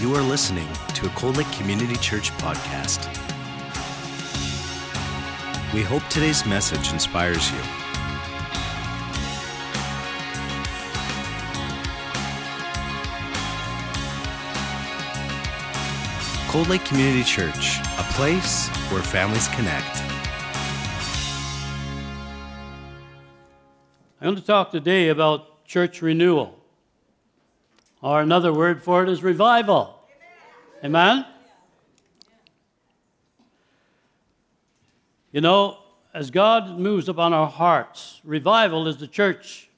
You are listening to a Cold Lake Community Church podcast. We hope today's message inspires you. Cold Lake Community Church, a place where families connect. I want to talk today about church renewal, or another word for it is revival. Amen? You know, as God moves upon our hearts, revival is the church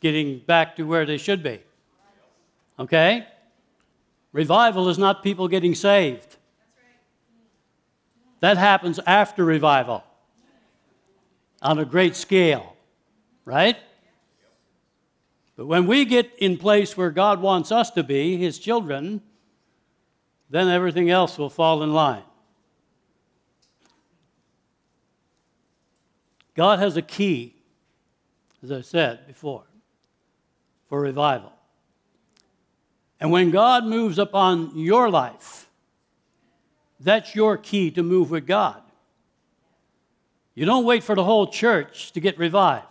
getting back to where they should be. Okay? Revival is not people getting saved. That happens after revival on a great scale right? But when we get in place where God wants us to be, His children, then everything else will fall in line. God has a key, as I said before, for revival. And when God moves upon your life, that's your key to move with God. You don't wait for the whole church to get revived.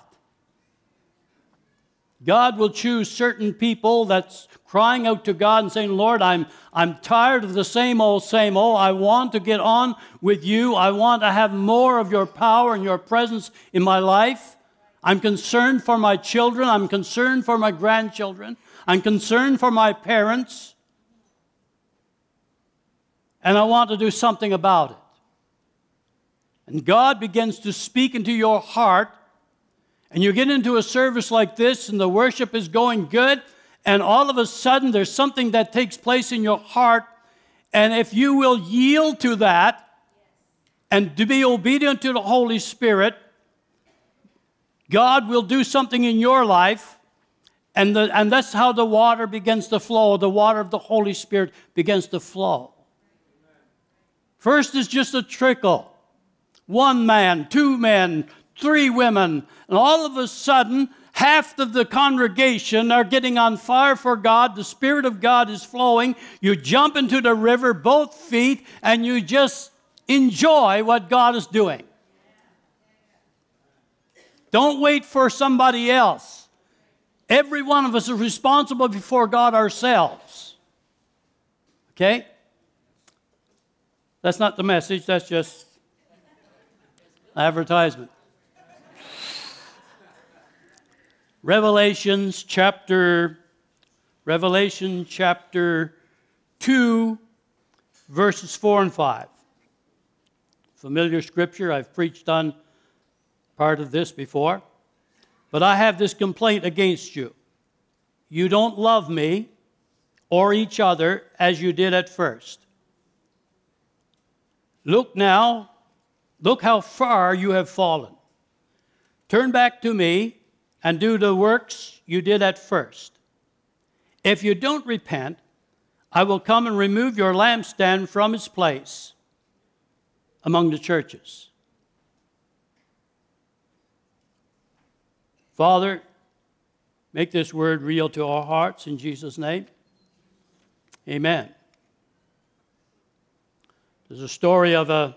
God will choose certain people that's crying out to God and saying, Lord, I'm, I'm tired of the same old, same old. I want to get on with you. I want to have more of your power and your presence in my life. I'm concerned for my children. I'm concerned for my grandchildren. I'm concerned for my parents. And I want to do something about it. And God begins to speak into your heart and you get into a service like this and the worship is going good, and all of a sudden there's something that takes place in your heart. And if you will yield to that and to be obedient to the Holy Spirit, God will do something in your life. And, the, and that's how the water begins to flow. The water of the Holy Spirit begins to flow. First is just a trickle. One man, two men, three women, and all of a sudden, half of the congregation are getting on fire for God. The Spirit of God is flowing. You jump into the river, both feet, and you just enjoy what God is doing. Don't wait for somebody else. Every one of us is responsible before God ourselves. Okay? That's not the message, that's just advertisement. Revelations chapter Revelation chapter 2 verses 4 and 5. Familiar scripture, I've preached on part of this before. But I have this complaint against you. You don't love me or each other as you did at first. Look now, look how far you have fallen. Turn back to me and do the works you did at first. If you don't repent, I will come and remove your lampstand from its place among the churches. Father, make this word real to our hearts in Jesus' name. Amen. There's a story of a,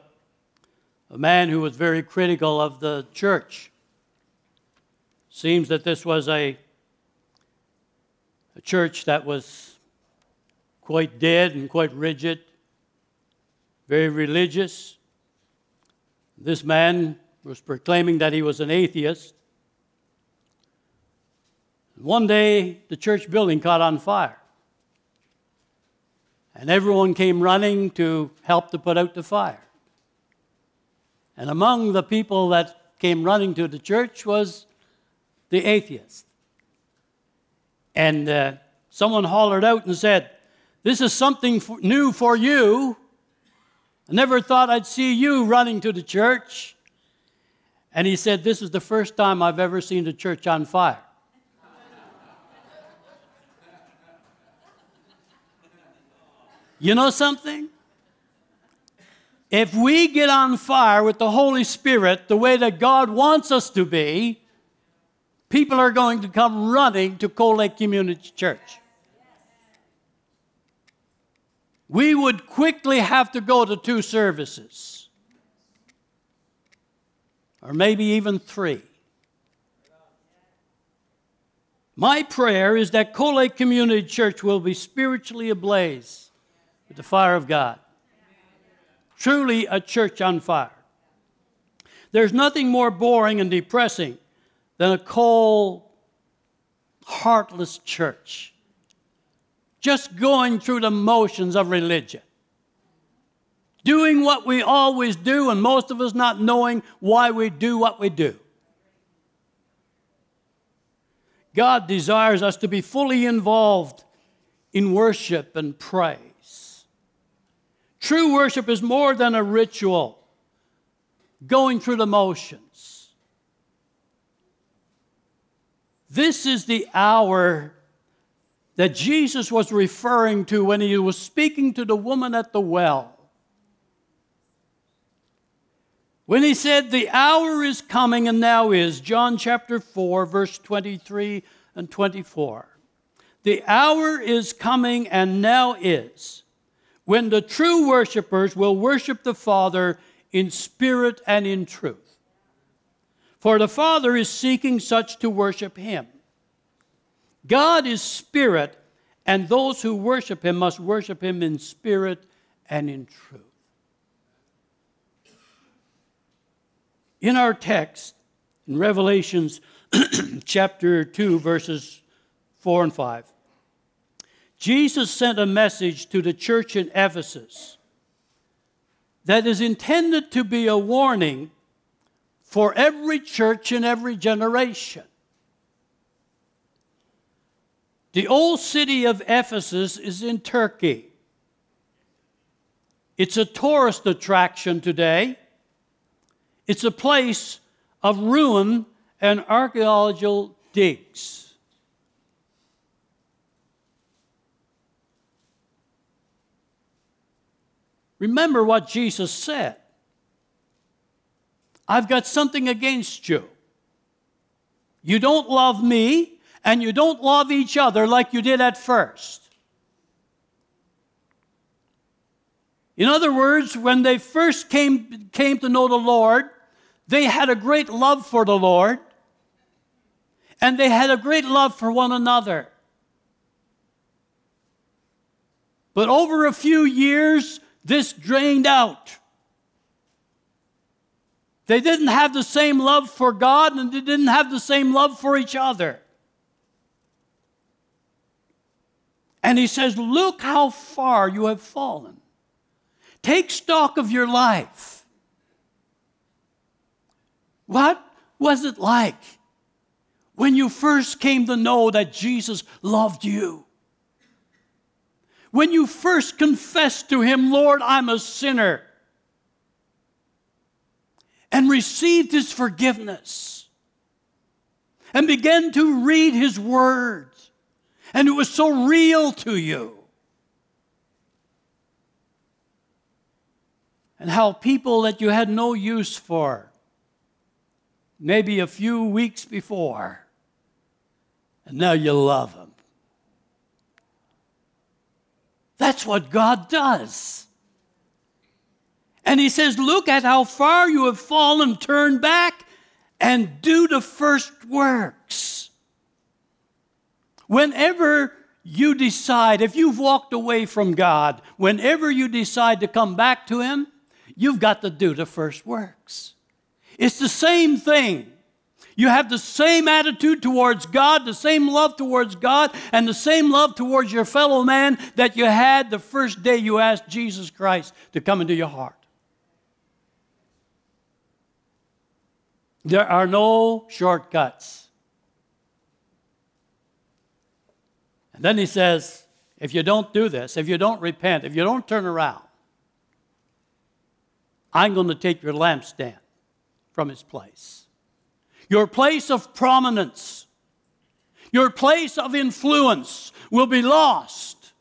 a man who was very critical of the church. Seems that this was a, a church that was quite dead and quite rigid, very religious. This man was proclaiming that he was an atheist. One day, the church building caught on fire. And everyone came running to help to put out the fire. And among the people that came running to the church was the atheist. And uh, someone hollered out and said, This is something new for you. I never thought I'd see you running to the church. And he said, This is the first time I've ever seen the church on fire. you know something? If we get on fire with the Holy Spirit the way that God wants us to be, people are going to come running to Cold Lake Community Church. we would quickly have to go to two services, or maybe even three. My prayer is that Cold Community Church will be spiritually ablaze with the fire of God. Truly a church on fire. There's nothing more boring and depressing than a cold, heartless church. Just going through the motions of religion. Doing what we always do, and most of us not knowing why we do what we do. God desires us to be fully involved in worship and praise. True worship is more than a ritual, going through the motions. This is the hour that Jesus was referring to when he was speaking to the woman at the well. When he said, The hour is coming and now is, John chapter 4, verse 23 and 24. The hour is coming and now is when the true worshipers will worship the Father in spirit and in truth. For the Father is seeking such to worship him. God is spirit, and those who worship him must worship him in spirit and in truth. In our text, in Revelations chapter 2, verses 4 and 5, Jesus sent a message to the church in Ephesus that is intended to be a warning for every church in every generation. The old city of Ephesus is in Turkey. It's a tourist attraction today. It's a place of ruin and archaeological digs. Remember what Jesus said I've got something against you. You don't love me, and you don't love each other like you did at first. In other words, when they first came, came to know the Lord, they had a great love for the Lord, and they had a great love for one another. But over a few years, this drained out. They didn't have the same love for God, and they didn't have the same love for each other. And he says, Look how far you have fallen. Take stock of your life. What was it like when you first came to know that Jesus loved you? When you first confessed to him, Lord, I'm a sinner, and received his forgiveness, and began to read his words. and it was so real to you. And how people that you had no use for, maybe a few weeks before, and now you love them. That's what God does. And He says, Look at how far you have fallen, turn back and do the first works. Whenever you decide, if you've walked away from God, whenever you decide to come back to Him, you've got to do the first works. It's the same thing. You have the same attitude towards God, the same love towards God, and the same love towards your fellow man that you had the first day you asked Jesus Christ to come into your heart. There are no shortcuts. And then he says, if you don't do this, if you don't repent, if you don't turn around, I'm going to take your lampstand from its place. Your place of prominence, your place of influence will be lost.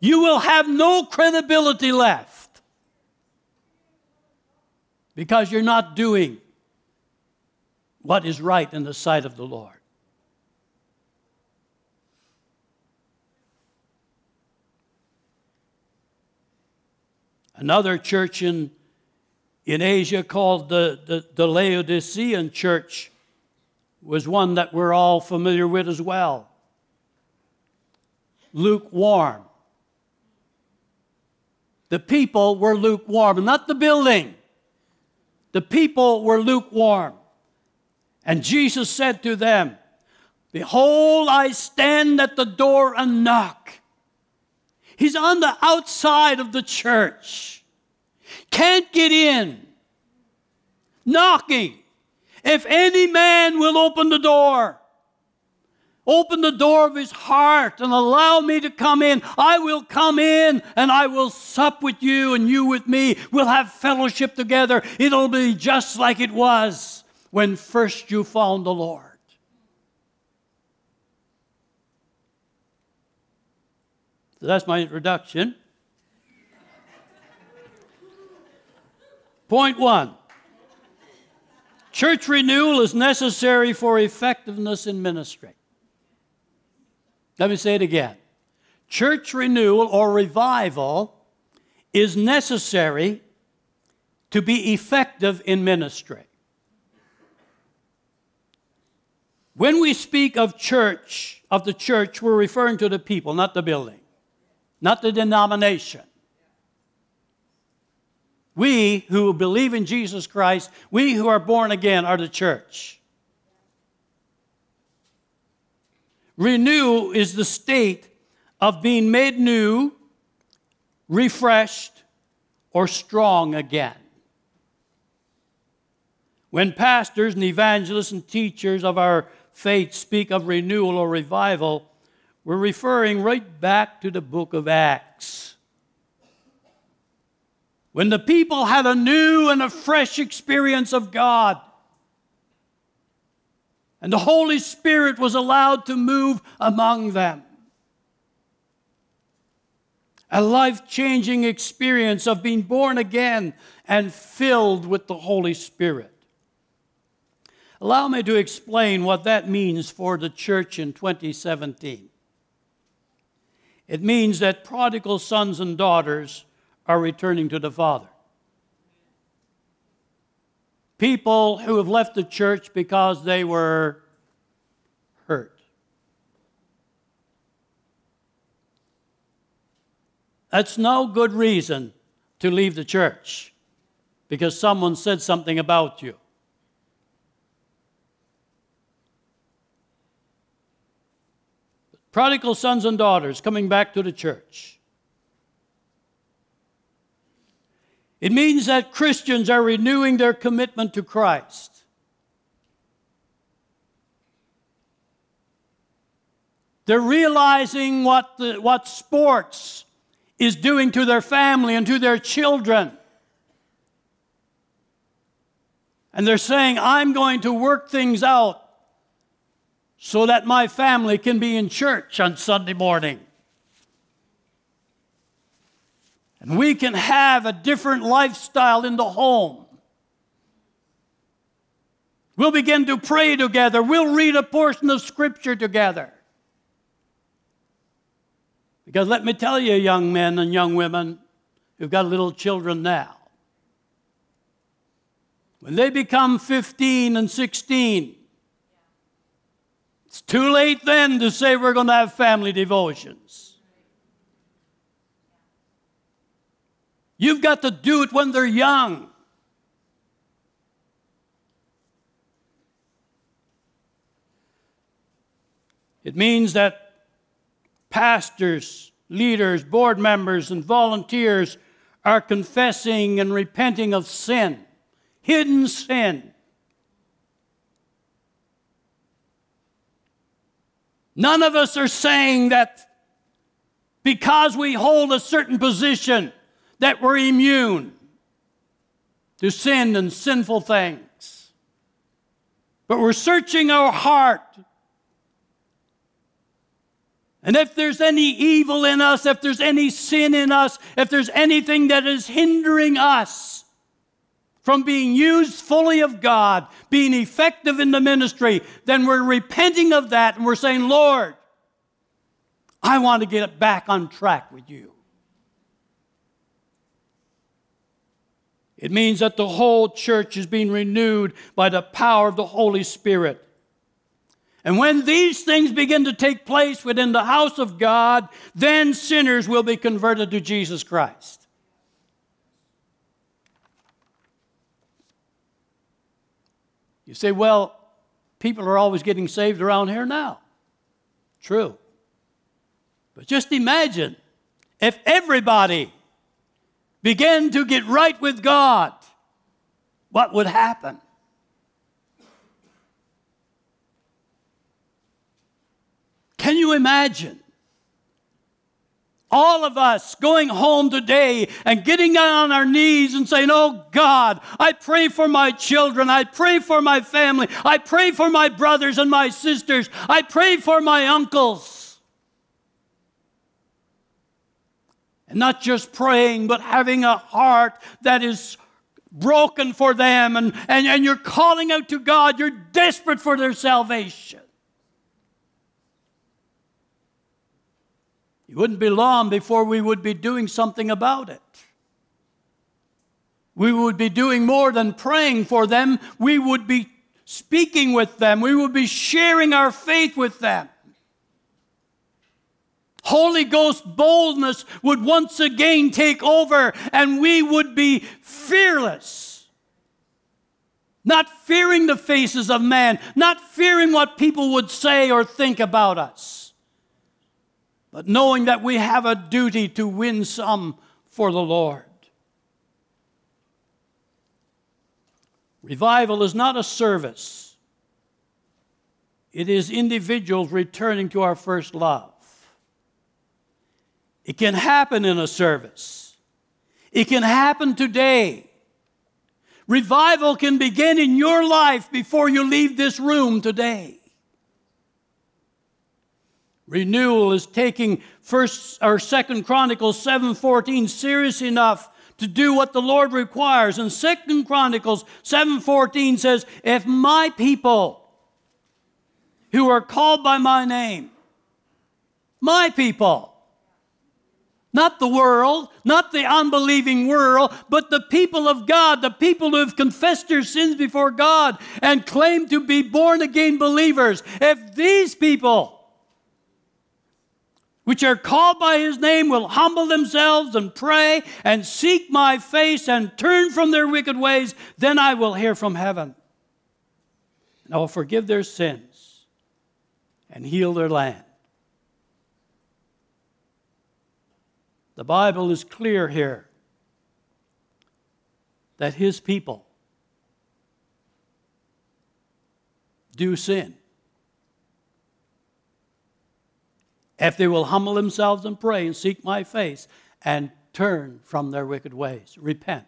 You will have no credibility left because you're not doing what is right in the sight of the Lord. Another church in, in Asia called the, the, the Laodicean church was one that we're all familiar with as well. Lukewarm. The people were lukewarm, not the building. The people were lukewarm. And Jesus said to them, Behold, I stand at the door and knock. He's on the outside of the church. Can't get in. Knocking. If any man will open the door, open the door of his heart and allow me to come in, I will come in and I will sup with you and you with me. We'll have fellowship together. It'll be just like it was when first you found the Lord. So that's my introduction. Point one church renewal is necessary for effectiveness in ministry. Let me say it again. Church renewal or revival is necessary to be effective in ministry. When we speak of church, of the church, we're referring to the people, not the building, not the denomination. We who believe in Jesus Christ, we who are born again, are the church. Renew is the state of being made new, refreshed, or strong again. When pastors and evangelists and teachers of our faith speak of renewal or revival, we're referring right back to the book of Acts. When the people had a new and a fresh experience of God, and the Holy Spirit was allowed to move among them. A life changing experience of being born again and filled with the Holy Spirit. Allow me to explain what that means for the church in 2017. It means that prodigal sons and daughters are returning to the Father people who have left the church because they were hurt. That's no good reason to leave the church because someone said something about you. Prodigal sons and daughters coming back to the church. It means that Christians are renewing their commitment to Christ. They're realizing what, the, what sports is doing to their family and to their children. And they're saying, I'm going to work things out so that my family can be in church on Sunday morning. And we can have a different lifestyle in the home. We'll begin to pray together. We'll read a portion of Scripture together. Because let me tell you, young men and young women who've got little children now, when they become 15 and 16, it's too late then to say we're going to have family devotions. You've got to do it when they're young. It means that pastors, leaders, board members, and volunteers are confessing and repenting of sin, hidden sin. None of us are saying that because we hold a certain position, that we're immune to sin and sinful things. But we're searching our heart. And if there's any evil in us, if there's any sin in us, if there's anything that is hindering us from being used fully of God, being effective in the ministry, then we're repenting of that and we're saying, Lord, I want to get it back on track with you. It means that the whole church is being renewed by the power of the Holy Spirit. And when these things begin to take place within the house of God, then sinners will be converted to Jesus Christ. You say, well, people are always getting saved around here now. True. But just imagine if everybody began to get right with God, what would happen? Can you imagine? All of us going home today and getting on our knees and saying, Oh God, I pray for my children. I pray for my family. I pray for my brothers and my sisters. I pray for my uncles. And not just praying, but having a heart that is broken for them and, and, and you're calling out to God. You're desperate for their salvation. Wouldn't be long before we would be doing something about it. We would be doing more than praying for them. We would be speaking with them. We would be sharing our faith with them. Holy Ghost boldness would once again take over, and we would be fearless. Not fearing the faces of man, not fearing what people would say or think about us knowing that we have a duty to win some for the Lord. Revival is not a service, it is individuals returning to our first love. It can happen in a service, it can happen today. Revival can begin in your life before you leave this room today. Renewal is taking first or second Chronicles 7:14 serious enough to do what the Lord requires. And second Chronicles 7:14 says, "If my people who are called by my name, my people, not the world, not the unbelieving world, but the people of God, the people who have confessed their sins before God and claim to be born again believers. If these people which are called by his name will humble themselves and pray and seek my face and turn from their wicked ways, then I will hear from heaven. And I will forgive their sins and heal their land. The Bible is clear here that his people do sin. If they will humble themselves and pray and seek my face and turn from their wicked ways, repent.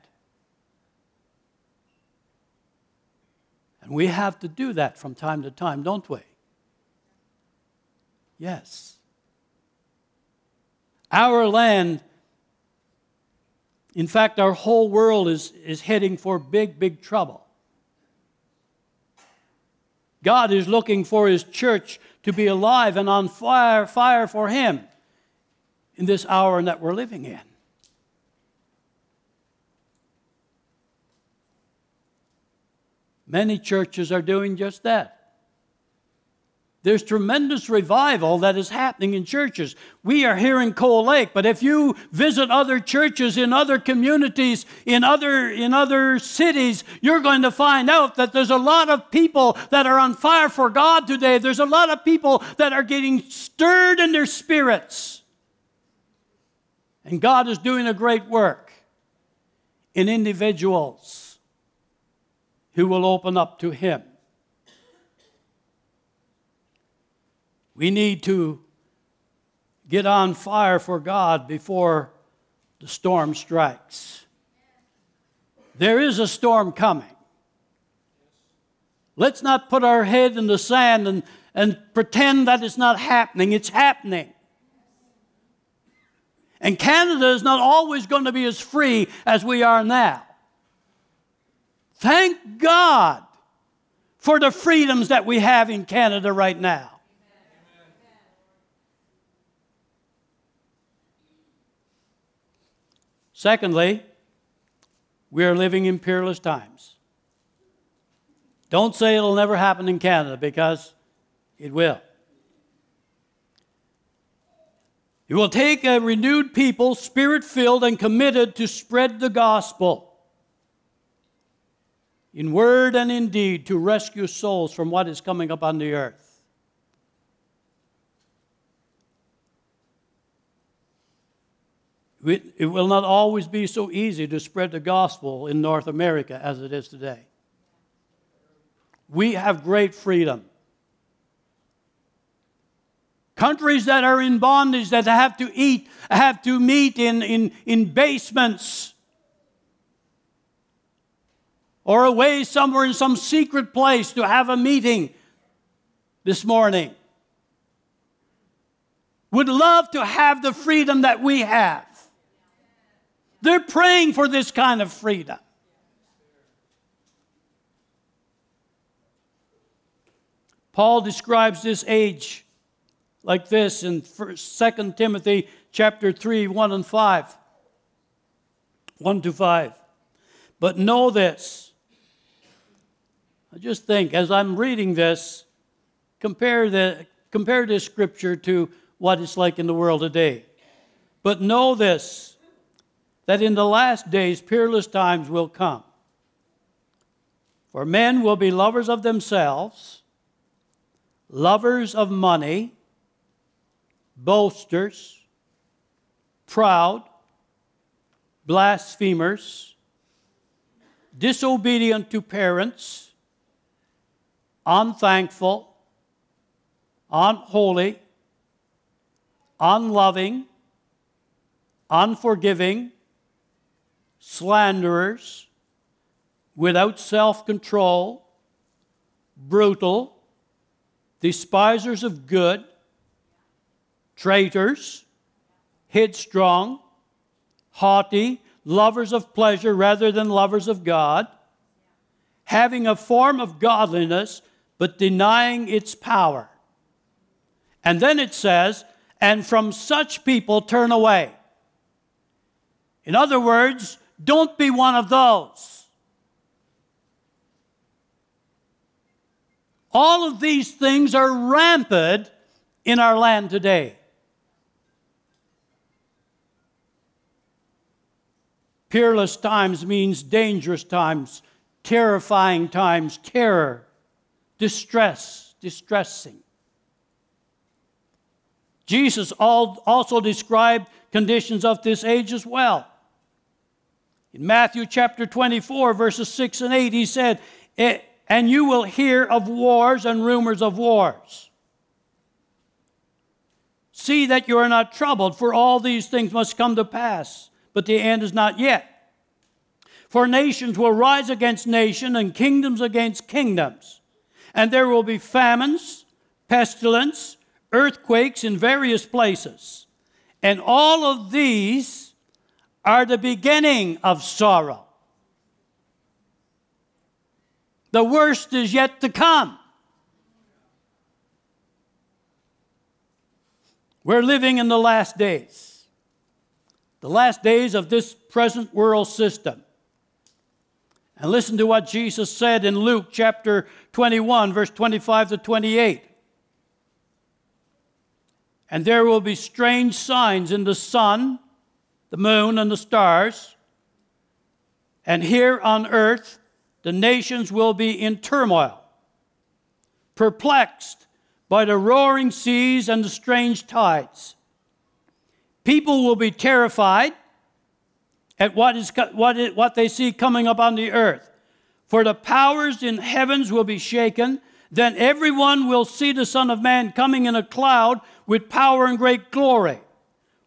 And we have to do that from time to time, don't we? Yes. Our land, in fact, our whole world is, is heading for big, big trouble. God is looking for His church to be alive and on fire, fire for Him in this hour that we're living in. Many churches are doing just that. There's tremendous revival that is happening in churches. We are here in Cold Lake, but if you visit other churches in other communities, in other, in other cities, you're going to find out that there's a lot of people that are on fire for God today. There's a lot of people that are getting stirred in their spirits. And God is doing a great work in individuals who will open up to Him. We need to get on fire for God before the storm strikes. There is a storm coming. Let's not put our head in the sand and, and pretend that it's not happening. It's happening. And Canada is not always going to be as free as we are now. Thank God for the freedoms that we have in Canada right now. Secondly, We are living in peerless times. Don't say it'll never happen in Canada because it will. It will take a renewed people, spirit filled and committed to spread the gospel in word and in deed to rescue souls from what is coming upon the earth. It will not always be so easy to spread the gospel in North America as it is today. We have great freedom. Countries that are in bondage, that have to eat, have to meet in, in, in basements or away somewhere in some secret place to have a meeting this morning. Would love to have the freedom that we have. They're praying for this kind of freedom. Paul describes this age like this in 2 Timothy chapter 3, 1 and 5. 1 to 5. But know this. I just think as I'm reading this, compare, the, compare this scripture to what it's like in the world today. But know this that in the last days peerless times will come. For men will be lovers of themselves, lovers of money boasters, proud, blasphemers, disobedient to parents, unthankful, unholy, unloving, unforgiving, slanderers, without self control, brutal, despisers of good traitors, headstrong, haughty, lovers of pleasure rather than lovers of God, having a form of godliness but denying its power. And then it says, and from such people turn away. In other words, don't be one of those. All of these things are rampant in our land today. Peerless times means dangerous times, terrifying times, terror, distress, distressing. Jesus also described conditions of this age as well. In Matthew chapter 24, verses 6 and 8, he said, eh, And you will hear of wars and rumors of wars. See that you are not troubled, for all these things must come to pass but the end is not yet. For nations will rise against nation and kingdoms against kingdoms, and there will be famines, pestilence, earthquakes in various places. And all of these are the beginning of sorrow. The worst is yet to come. We're living in the last days the last days of this present world system. And listen to what Jesus said in Luke chapter 21, verse 25 to 28. And there will be strange signs in the sun, the moon, and the stars. And here on earth, the nations will be in turmoil, perplexed by the roaring seas and the strange tides People will be terrified at what, is, what, it, what they see coming up on the earth. For the powers in heavens will be shaken. Then everyone will see the Son of Man coming in a cloud with power and great glory.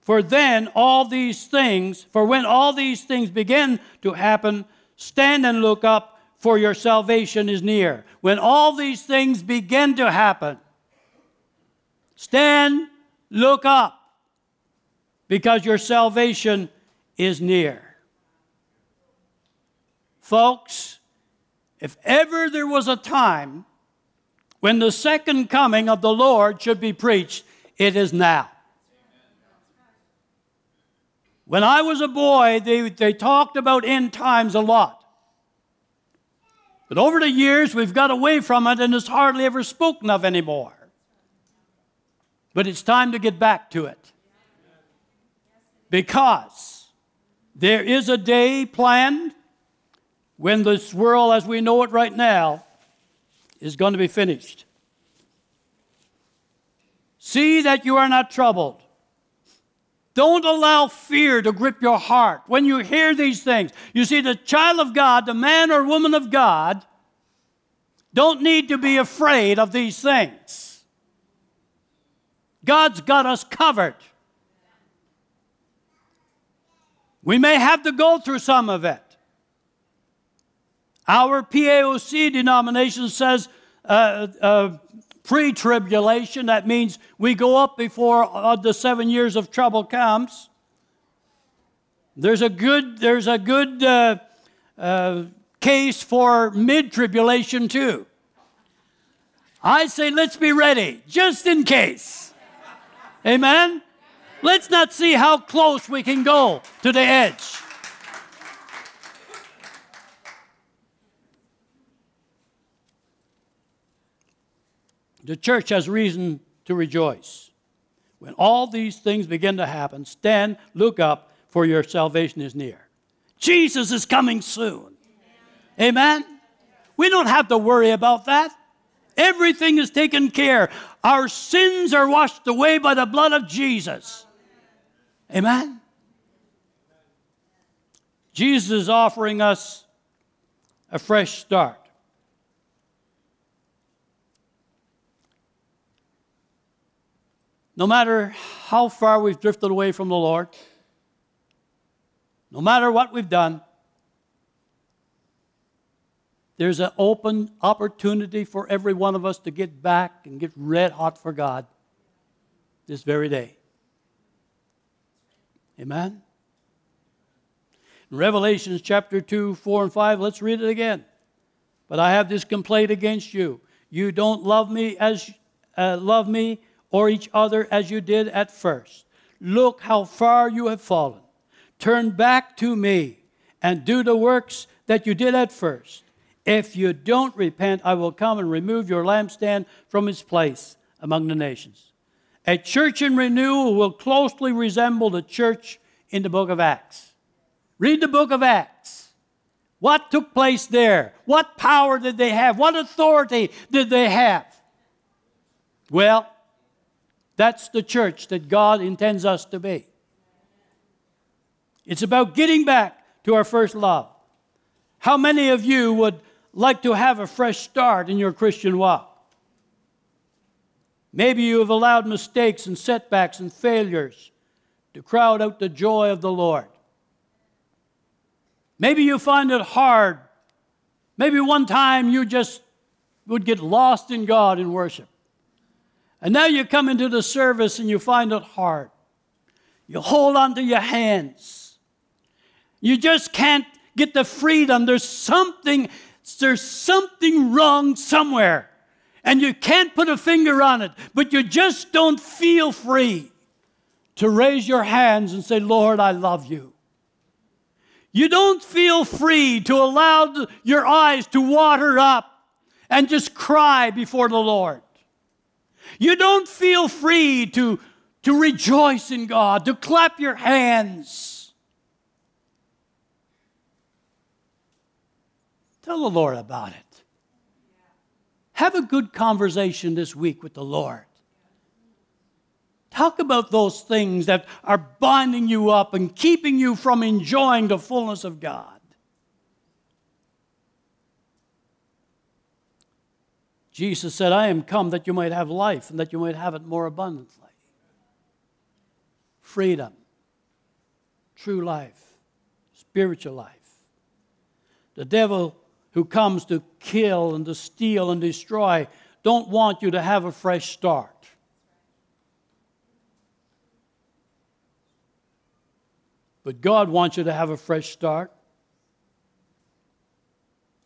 For then all these things, for when all these things begin to happen, stand and look up, for your salvation is near. When all these things begin to happen, stand, look up because your salvation is near. Folks, if ever there was a time when the second coming of the Lord should be preached, it is now. When I was a boy, they, they talked about end times a lot. But over the years, we've got away from it and it's hardly ever spoken of anymore. But it's time to get back to it. Because there is a day planned when this world as we know it right now is going to be finished. See that you are not troubled. Don't allow fear to grip your heart when you hear these things. You see, the child of God, the man or woman of God, don't need to be afraid of these things. God's got us covered. We may have to go through some of it. Our PAOC denomination says uh, uh, pre tribulation. That means we go up before uh, the seven years of trouble comes. There's a good, there's a good uh, uh, case for mid tribulation, too. I say, let's be ready, just in case. Amen? Let's not see how close we can go to the edge. The church has reason to rejoice. When all these things begin to happen, stand, look up, for your salvation is near. Jesus is coming soon. Amen? We don't have to worry about that. Everything is taken care. Our sins are washed away by the blood of Jesus. Amen? Jesus is offering us a fresh start. No matter how far we've drifted away from the Lord, no matter what we've done, there's an open opportunity for every one of us to get back and get red hot for God this very day. Amen? In Revelations chapter 2, 4, and 5, let's read it again. But I have this complaint against you. You don't love me as uh, love me or each other as you did at first. Look how far you have fallen. Turn back to me and do the works that you did at first. If you don't repent, I will come and remove your lampstand from its place among the nations. A church in renewal will closely resemble the church in the book of Acts. Read the book of Acts. What took place there? What power did they have? What authority did they have? Well, that's the church that God intends us to be. It's about getting back to our first love. How many of you would like to have a fresh start in your Christian walk? Maybe you have allowed mistakes and setbacks and failures to crowd out the joy of the Lord. Maybe you find it hard. Maybe one time you just would get lost in God in worship. And now you come into the service and you find it hard. You hold on to your hands. You just can't get the freedom. There's something, there's something wrong somewhere. And you can't put a finger on it, but you just don't feel free to raise your hands and say, Lord, I love you. You don't feel free to allow your eyes to water up and just cry before the Lord. You don't feel free to, to rejoice in God, to clap your hands. Tell the Lord about it. Have a good conversation this week with the Lord. Talk about those things that are binding you up and keeping you from enjoying the fullness of God. Jesus said, I am come that you might have life and that you might have it more abundantly. Freedom, true life, spiritual life. The devil who comes to kill and to steal and destroy don't want you to have a fresh start. But God wants you to have a fresh start.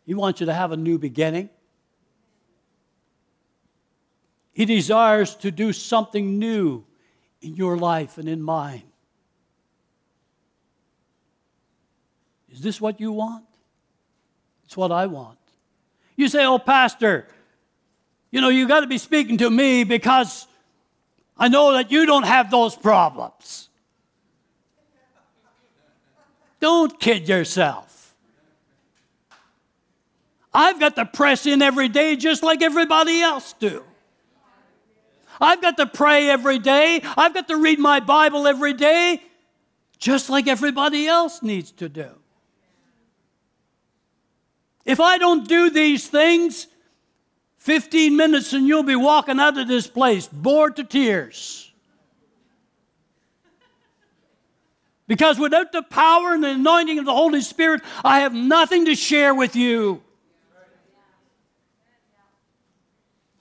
He wants you to have a new beginning. He desires to do something new in your life and in mine. Is this what you want? It's what I want. You say, Oh, Pastor, you know, you got to be speaking to me because I know that you don't have those problems. Don't kid yourself. I've got to press in every day just like everybody else do. I've got to pray every day. I've got to read my Bible every day just like everybody else needs to do. If I don't do these things, 15 minutes and you'll be walking out of this place bored to tears. Because without the power and the anointing of the Holy Spirit, I have nothing to share with you.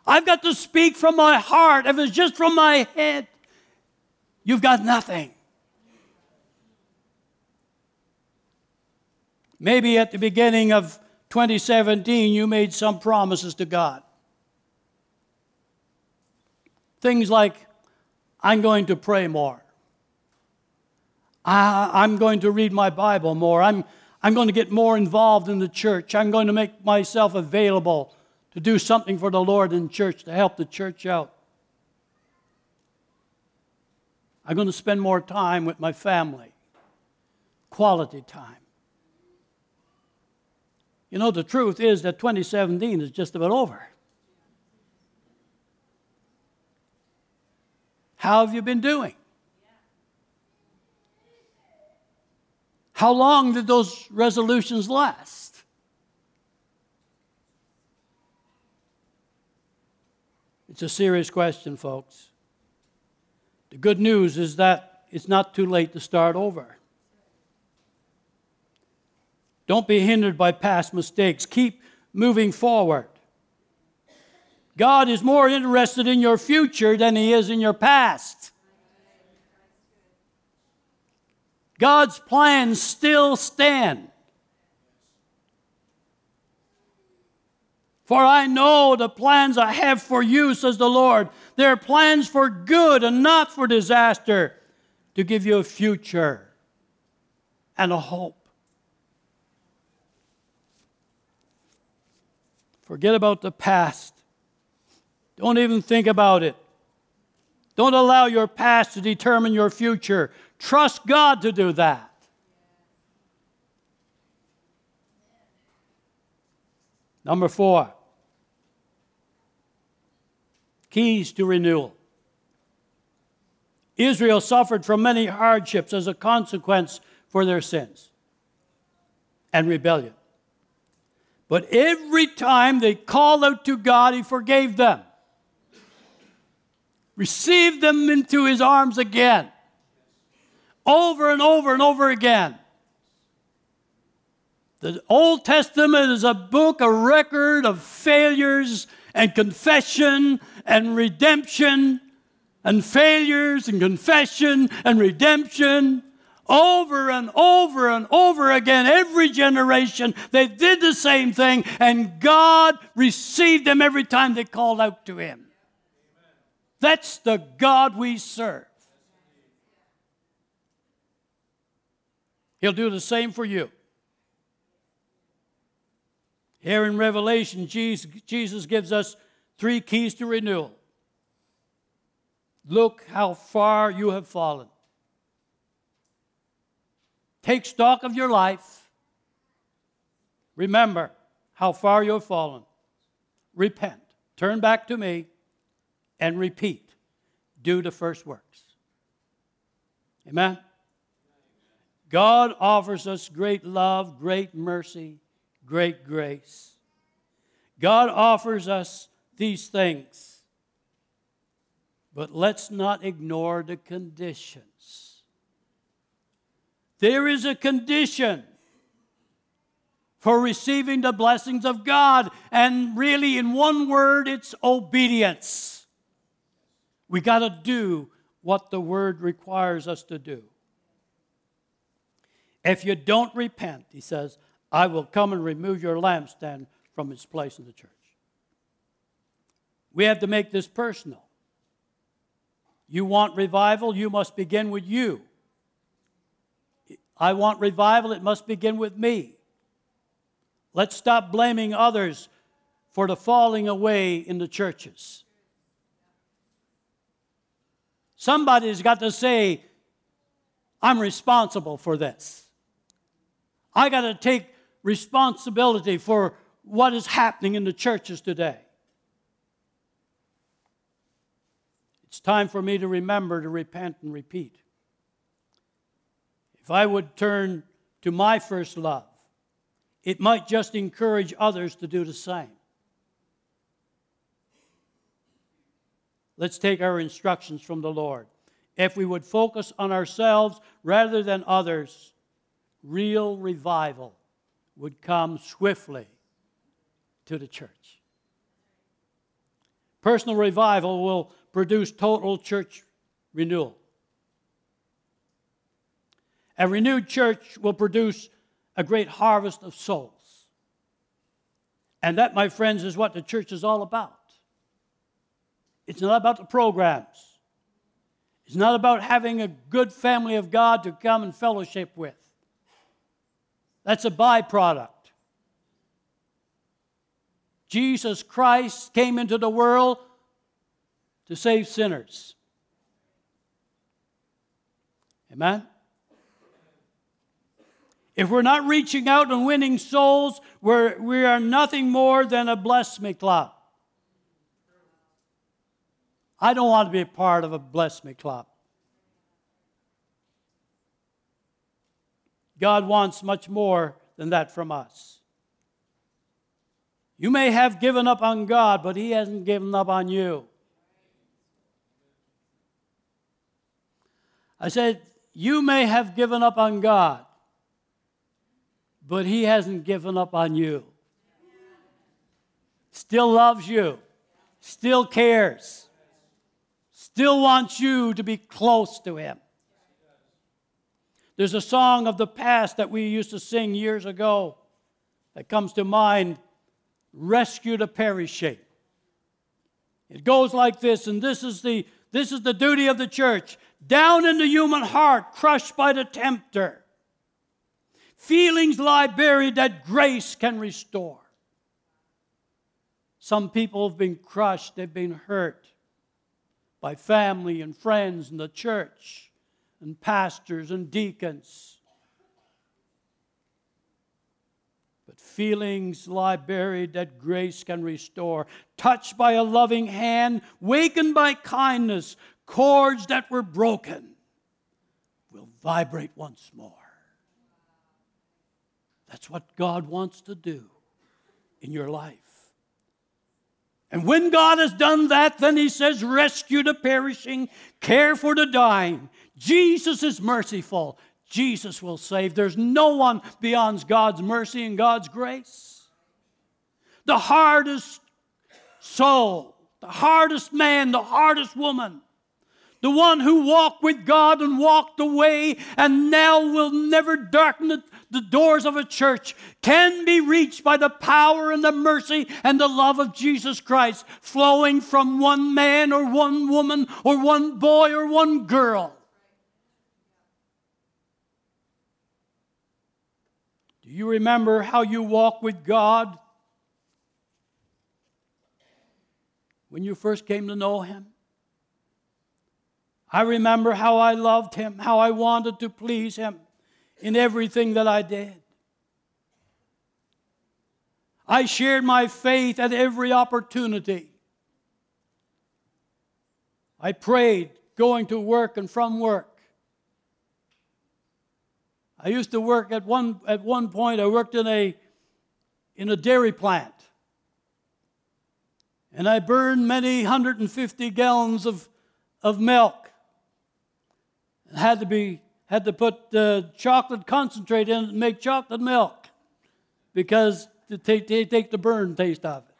I've got to speak from my heart. If it's just from my head, you've got nothing. Maybe at the beginning of 2017, you made some promises to God. Things like, I'm going to pray more. I, am going to read my Bible more. I'm, I'm going to get more involved in the church. I'm going to make myself available to do something for the Lord in church, to help the church out. I'm going to spend more time with my family, quality time. You know, the truth is that 2017 is just about over. How have you been doing? How long did those resolutions last? It's a serious question, folks. The good news is that it's not too late to start over. Don't be hindered by past mistakes. Keep moving forward. God is more interested in your future than He is in your past. God's plans still stand. For I know the plans I have for you, says the Lord. They're plans for good and not for disaster, to give you a future and a hope. Forget about the past. Don't even think about it. Don't allow your past to determine your future. Trust God to do that. Number four keys to renewal. Israel suffered from many hardships as a consequence for their sins and rebellion. But every time they called out to God, He forgave them, received them into His arms again, over and over and over again. The Old Testament is a book, a record of failures and confession and redemption, and failures and confession and redemption over and over and over again, every generation, they did the same thing, and God received them every time they called out to Him. That's the God we serve. He'll do the same for you. Here in Revelation, Jesus gives us three keys to renewal. Look how far you have fallen. Take stock of your life. Remember how far you've fallen. Repent. Turn back to me and repeat. Do the first works. Amen. God offers us great love, great mercy, great grace. God offers us these things. But let's not ignore the conditions. There is a condition for receiving the blessings of God. And really, in one word, it's obedience. We got to do what the word requires us to do. If you don't repent, he says, I will come and remove your lampstand from its place in the church. We have to make this personal. You want revival, you must begin with you. I want revival, it must begin with me. Let's stop blaming others for the falling away in the churches. Somebody's got to say, I'm responsible for this. I got to take responsibility for what is happening in the churches today. It's time for me to remember to repent and repeat. If I would turn to my first love, it might just encourage others to do the same. Let's take our instructions from the Lord. If we would focus on ourselves rather than others, real revival would come swiftly to the church. Personal revival will produce total church renewal. A renewed church will produce a great harvest of souls. And that, my friends, is what the church is all about. It's not about the programs. It's not about having a good family of God to come and fellowship with. That's a byproduct. Jesus Christ came into the world to save sinners. Amen? If we're not reaching out and winning souls, we're, we are nothing more than a bless me club. I don't want to be a part of a bless me club. God wants much more than that from us. You may have given up on God, but He hasn't given up on you. I said, You may have given up on God, but He hasn't given up on you. Still loves you, still cares, still wants you to be close to Him. There's a song of the past that we used to sing years ago that comes to mind Rescue the Perishing. It goes like this, and this is the, this is the duty of the church. Down in the human heart, crushed by the tempter, feelings lie buried that grace can restore. Some people have been crushed, they've been hurt by family and friends and the church and pastors and deacons. But feelings lie buried that grace can restore. Touched by a loving hand, wakened by kindness, cords that were broken will vibrate once more. That's what God wants to do in your life. And when God has done that, then He says, Rescue the perishing, care for the dying, Jesus is merciful. Jesus will save. There's no one beyond God's mercy and God's grace. The hardest soul, the hardest man, the hardest woman, the one who walked with God and walked away and now will never darken the, doors of a church can be reached by the power and the mercy and the love of Jesus Christ flowing from one man or one woman or one boy or one girl. Do you remember how you walked with God when you first came to know Him? I remember how I loved Him, how I wanted to please Him in everything that I did. I shared my faith at every opportunity. I prayed going to work and from work. I used to work at one, at one point, I worked in a, in a dairy plant. And I burned many 150 gallons of, of milk. Had to be had to put uh, chocolate concentrate in and make chocolate milk because to take, take the burn taste of it.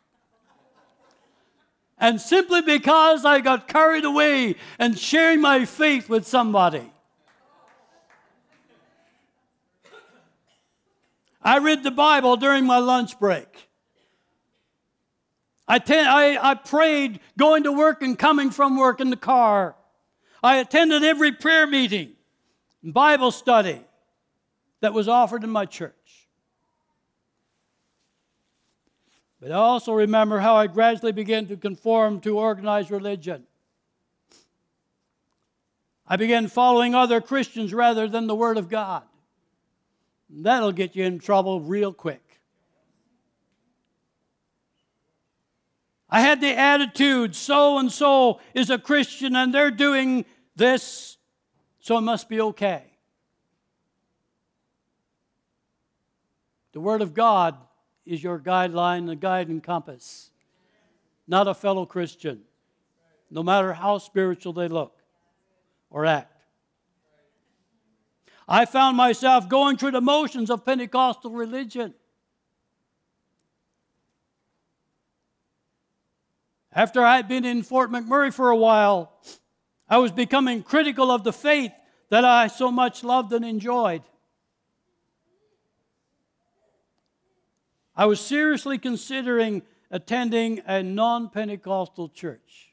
And simply because I got carried away and sharing my faith with somebody. I read the Bible during my lunch break. I, ten, I, I prayed going to work and coming from work in the car. I attended every prayer meeting, and Bible study. that was offered in my church. But I also remember how I gradually began to conform to organized religion. I began following other Christians rather than the Word of God. That'll get you in trouble real quick. I had the attitude so and so is a Christian and they're doing this, so it must be okay. The Word of God is your guideline, the guide and compass, not a fellow Christian, no matter how spiritual they look or act. I found myself going through the motions of Pentecostal religion. After I had been in Fort McMurray for a while, I was becoming critical of the faith that I so much loved and enjoyed. I was seriously considering attending a non Pentecostal church.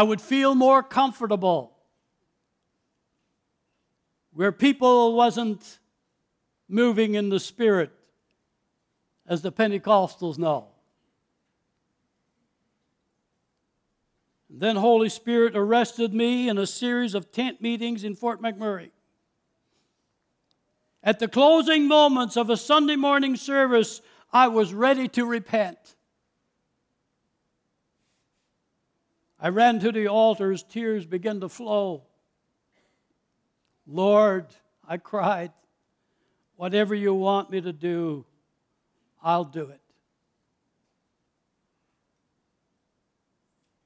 I would feel more comfortable where people wasn't moving in the spirit as the Pentecostals know. Then Holy Spirit arrested me in a series of tent meetings in Fort McMurray. At the closing moments of a Sunday morning service, I was ready to repent. I ran to the altar as tears began to flow. Lord, I cried, whatever you want me to do, I'll do it.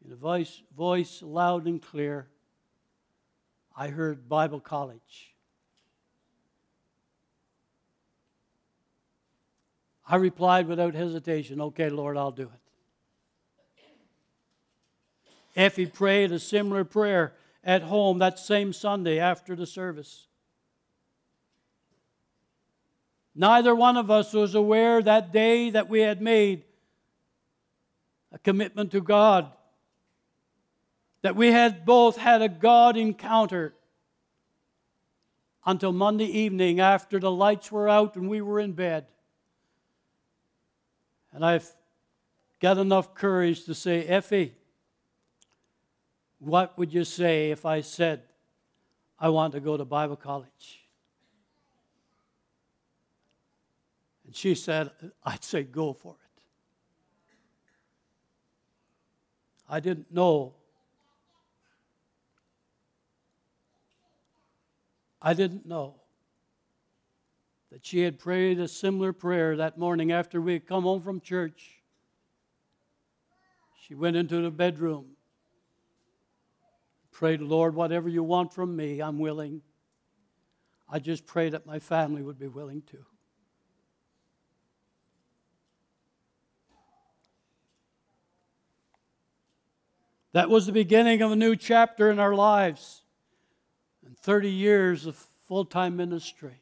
In a voice, voice loud and clear, I heard Bible college. I replied without hesitation, Okay, Lord, I'll do it. Effie prayed a similar prayer at home that same Sunday after the service. Neither one of us was aware that day that we had made a commitment to God, that we had both had a God encounter until Monday evening after the lights were out and we were in bed. And I've got enough courage to say, Effie, what would you say if I said, I want to go to Bible college? And she said, I'd say, go for it. I didn't know. I didn't know that she had prayed a similar prayer that morning after we had come home from church. She went into the bedroom, prayed, Lord, whatever you want from me, I'm willing. I just pray that my family would be willing to. That was the beginning of a new chapter in our lives and 30 years of full time ministry.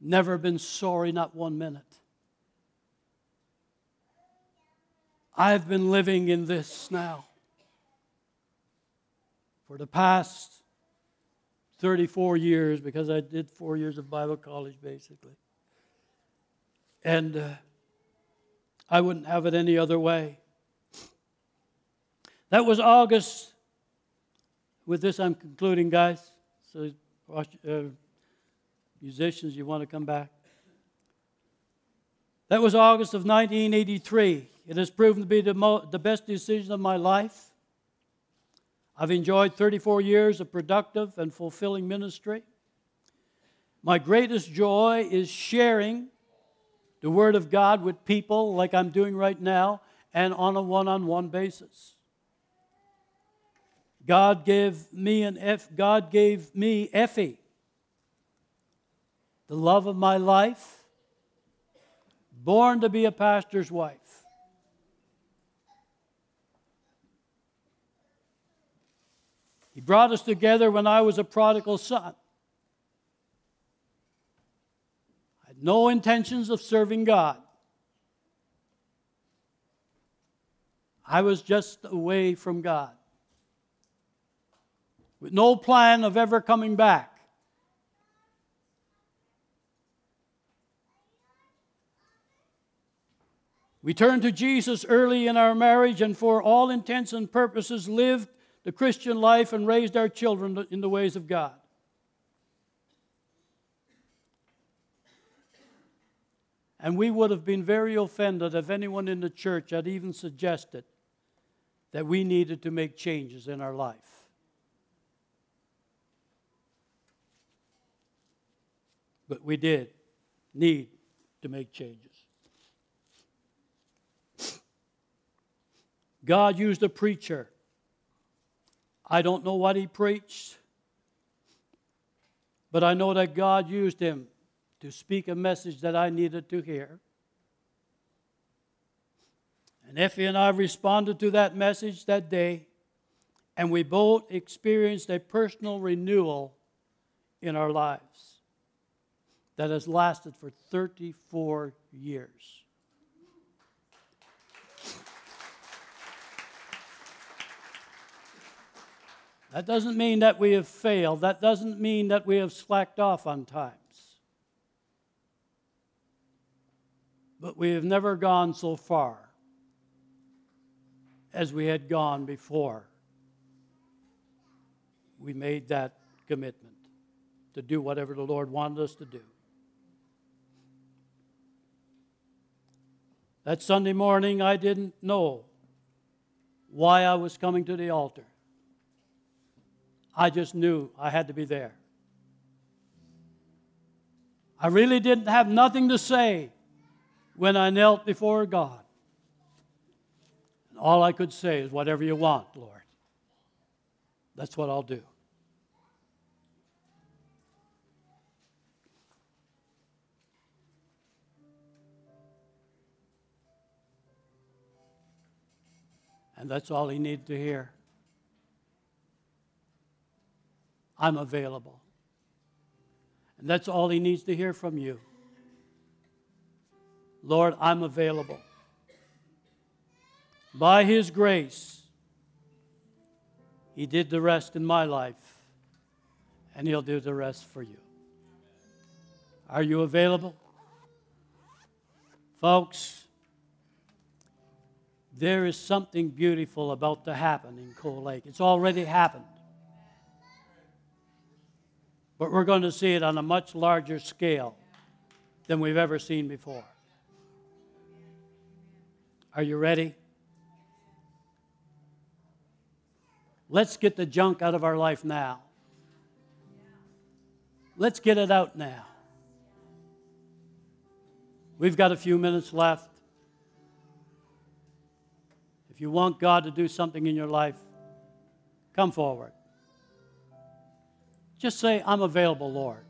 Never been sorry, not one minute. I've been living in this now for the past 34 years because I did four years of Bible college basically. And uh, I wouldn't have it any other way. That was August. With this, I'm concluding, guys. So, uh, musicians, you want to come back? That was August of 1983. It has proven to be the, mo- the best decision of my life. I've enjoyed 34 years of productive and fulfilling ministry. My greatest joy is sharing the Word of God with people like I'm doing right now and on a one on one basis. God gave me an F, God gave me Effie, the love of my life, born to be a pastor's wife. He brought us together when I was a prodigal son. I had no intentions of serving God. I was just away from God. with no plan of ever coming back. We turned to Jesus early in our marriage and, for all intents and purposes, lived the Christian life and raised our children in the ways of God. And we would have been very offended if anyone in the church had even suggested that we needed to make changes in our life. But we did need to make changes. God used a preacher. I don't know what he preached, but I know that God used him to speak a message that I needed to hear. And Effie and I responded to that message that day, and we both experienced a personal renewal in our lives that has lasted for 34 years. That doesn't mean that we have failed. That doesn't mean that we have slacked off on times. But we have never gone so far as we had gone before we made that commitment to do whatever the Lord wanted us to do. That Sunday morning, I didn't know why I was coming to the altar. I just knew I had to be there. I really didn't have nothing to say when I knelt before God. And all I could say is, Whatever you want, Lord. That's what I'll do. And that's all he needed to hear. I'm available. And that's all he needs to hear from you. Lord, I'm available. By his grace, he did the rest in my life, and he'll do the rest for you. Are you available? Folks, there is something beautiful about to happen in Cold Lake. It's already happened but we're going to see it on a much larger scale than we've ever seen before. Are you ready? Let's get the junk out of our life now. Let's get it out now. We've got a few minutes left. If you want God to do something in your life, come forward. Just say, I'm available, Lord.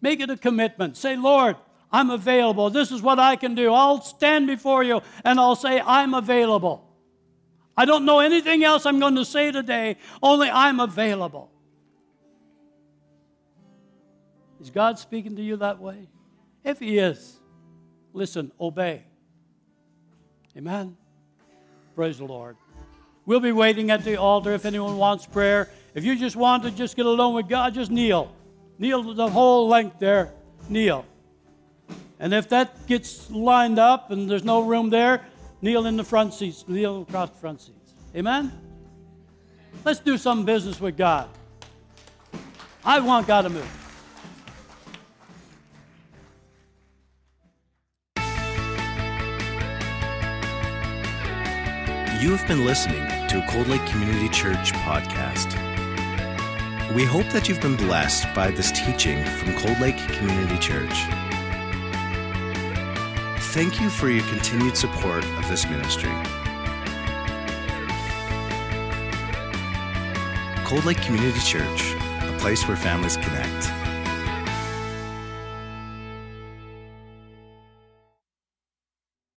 Make it a commitment. Say, Lord, I'm available. This is what I can do. I'll stand before you and I'll say, I'm available. I don't know anything else I'm going to say today, only I'm available. Is God speaking to you that way? If He is, listen, obey. Amen. Praise the Lord. We'll be waiting at the altar if anyone wants prayer. If you just want to just get alone with God, just kneel. Kneel the whole length there. Kneel. And if that gets lined up and there's no room there, kneel in the front seats. Kneel across the front seats. Amen? Let's do some business with God. I want God to move. You have been listening to Cold Lake Community Church podcast. We hope that you've been blessed by this teaching from Cold Lake Community Church. Thank you for your continued support of this ministry. Cold Lake Community Church, a place where families connect.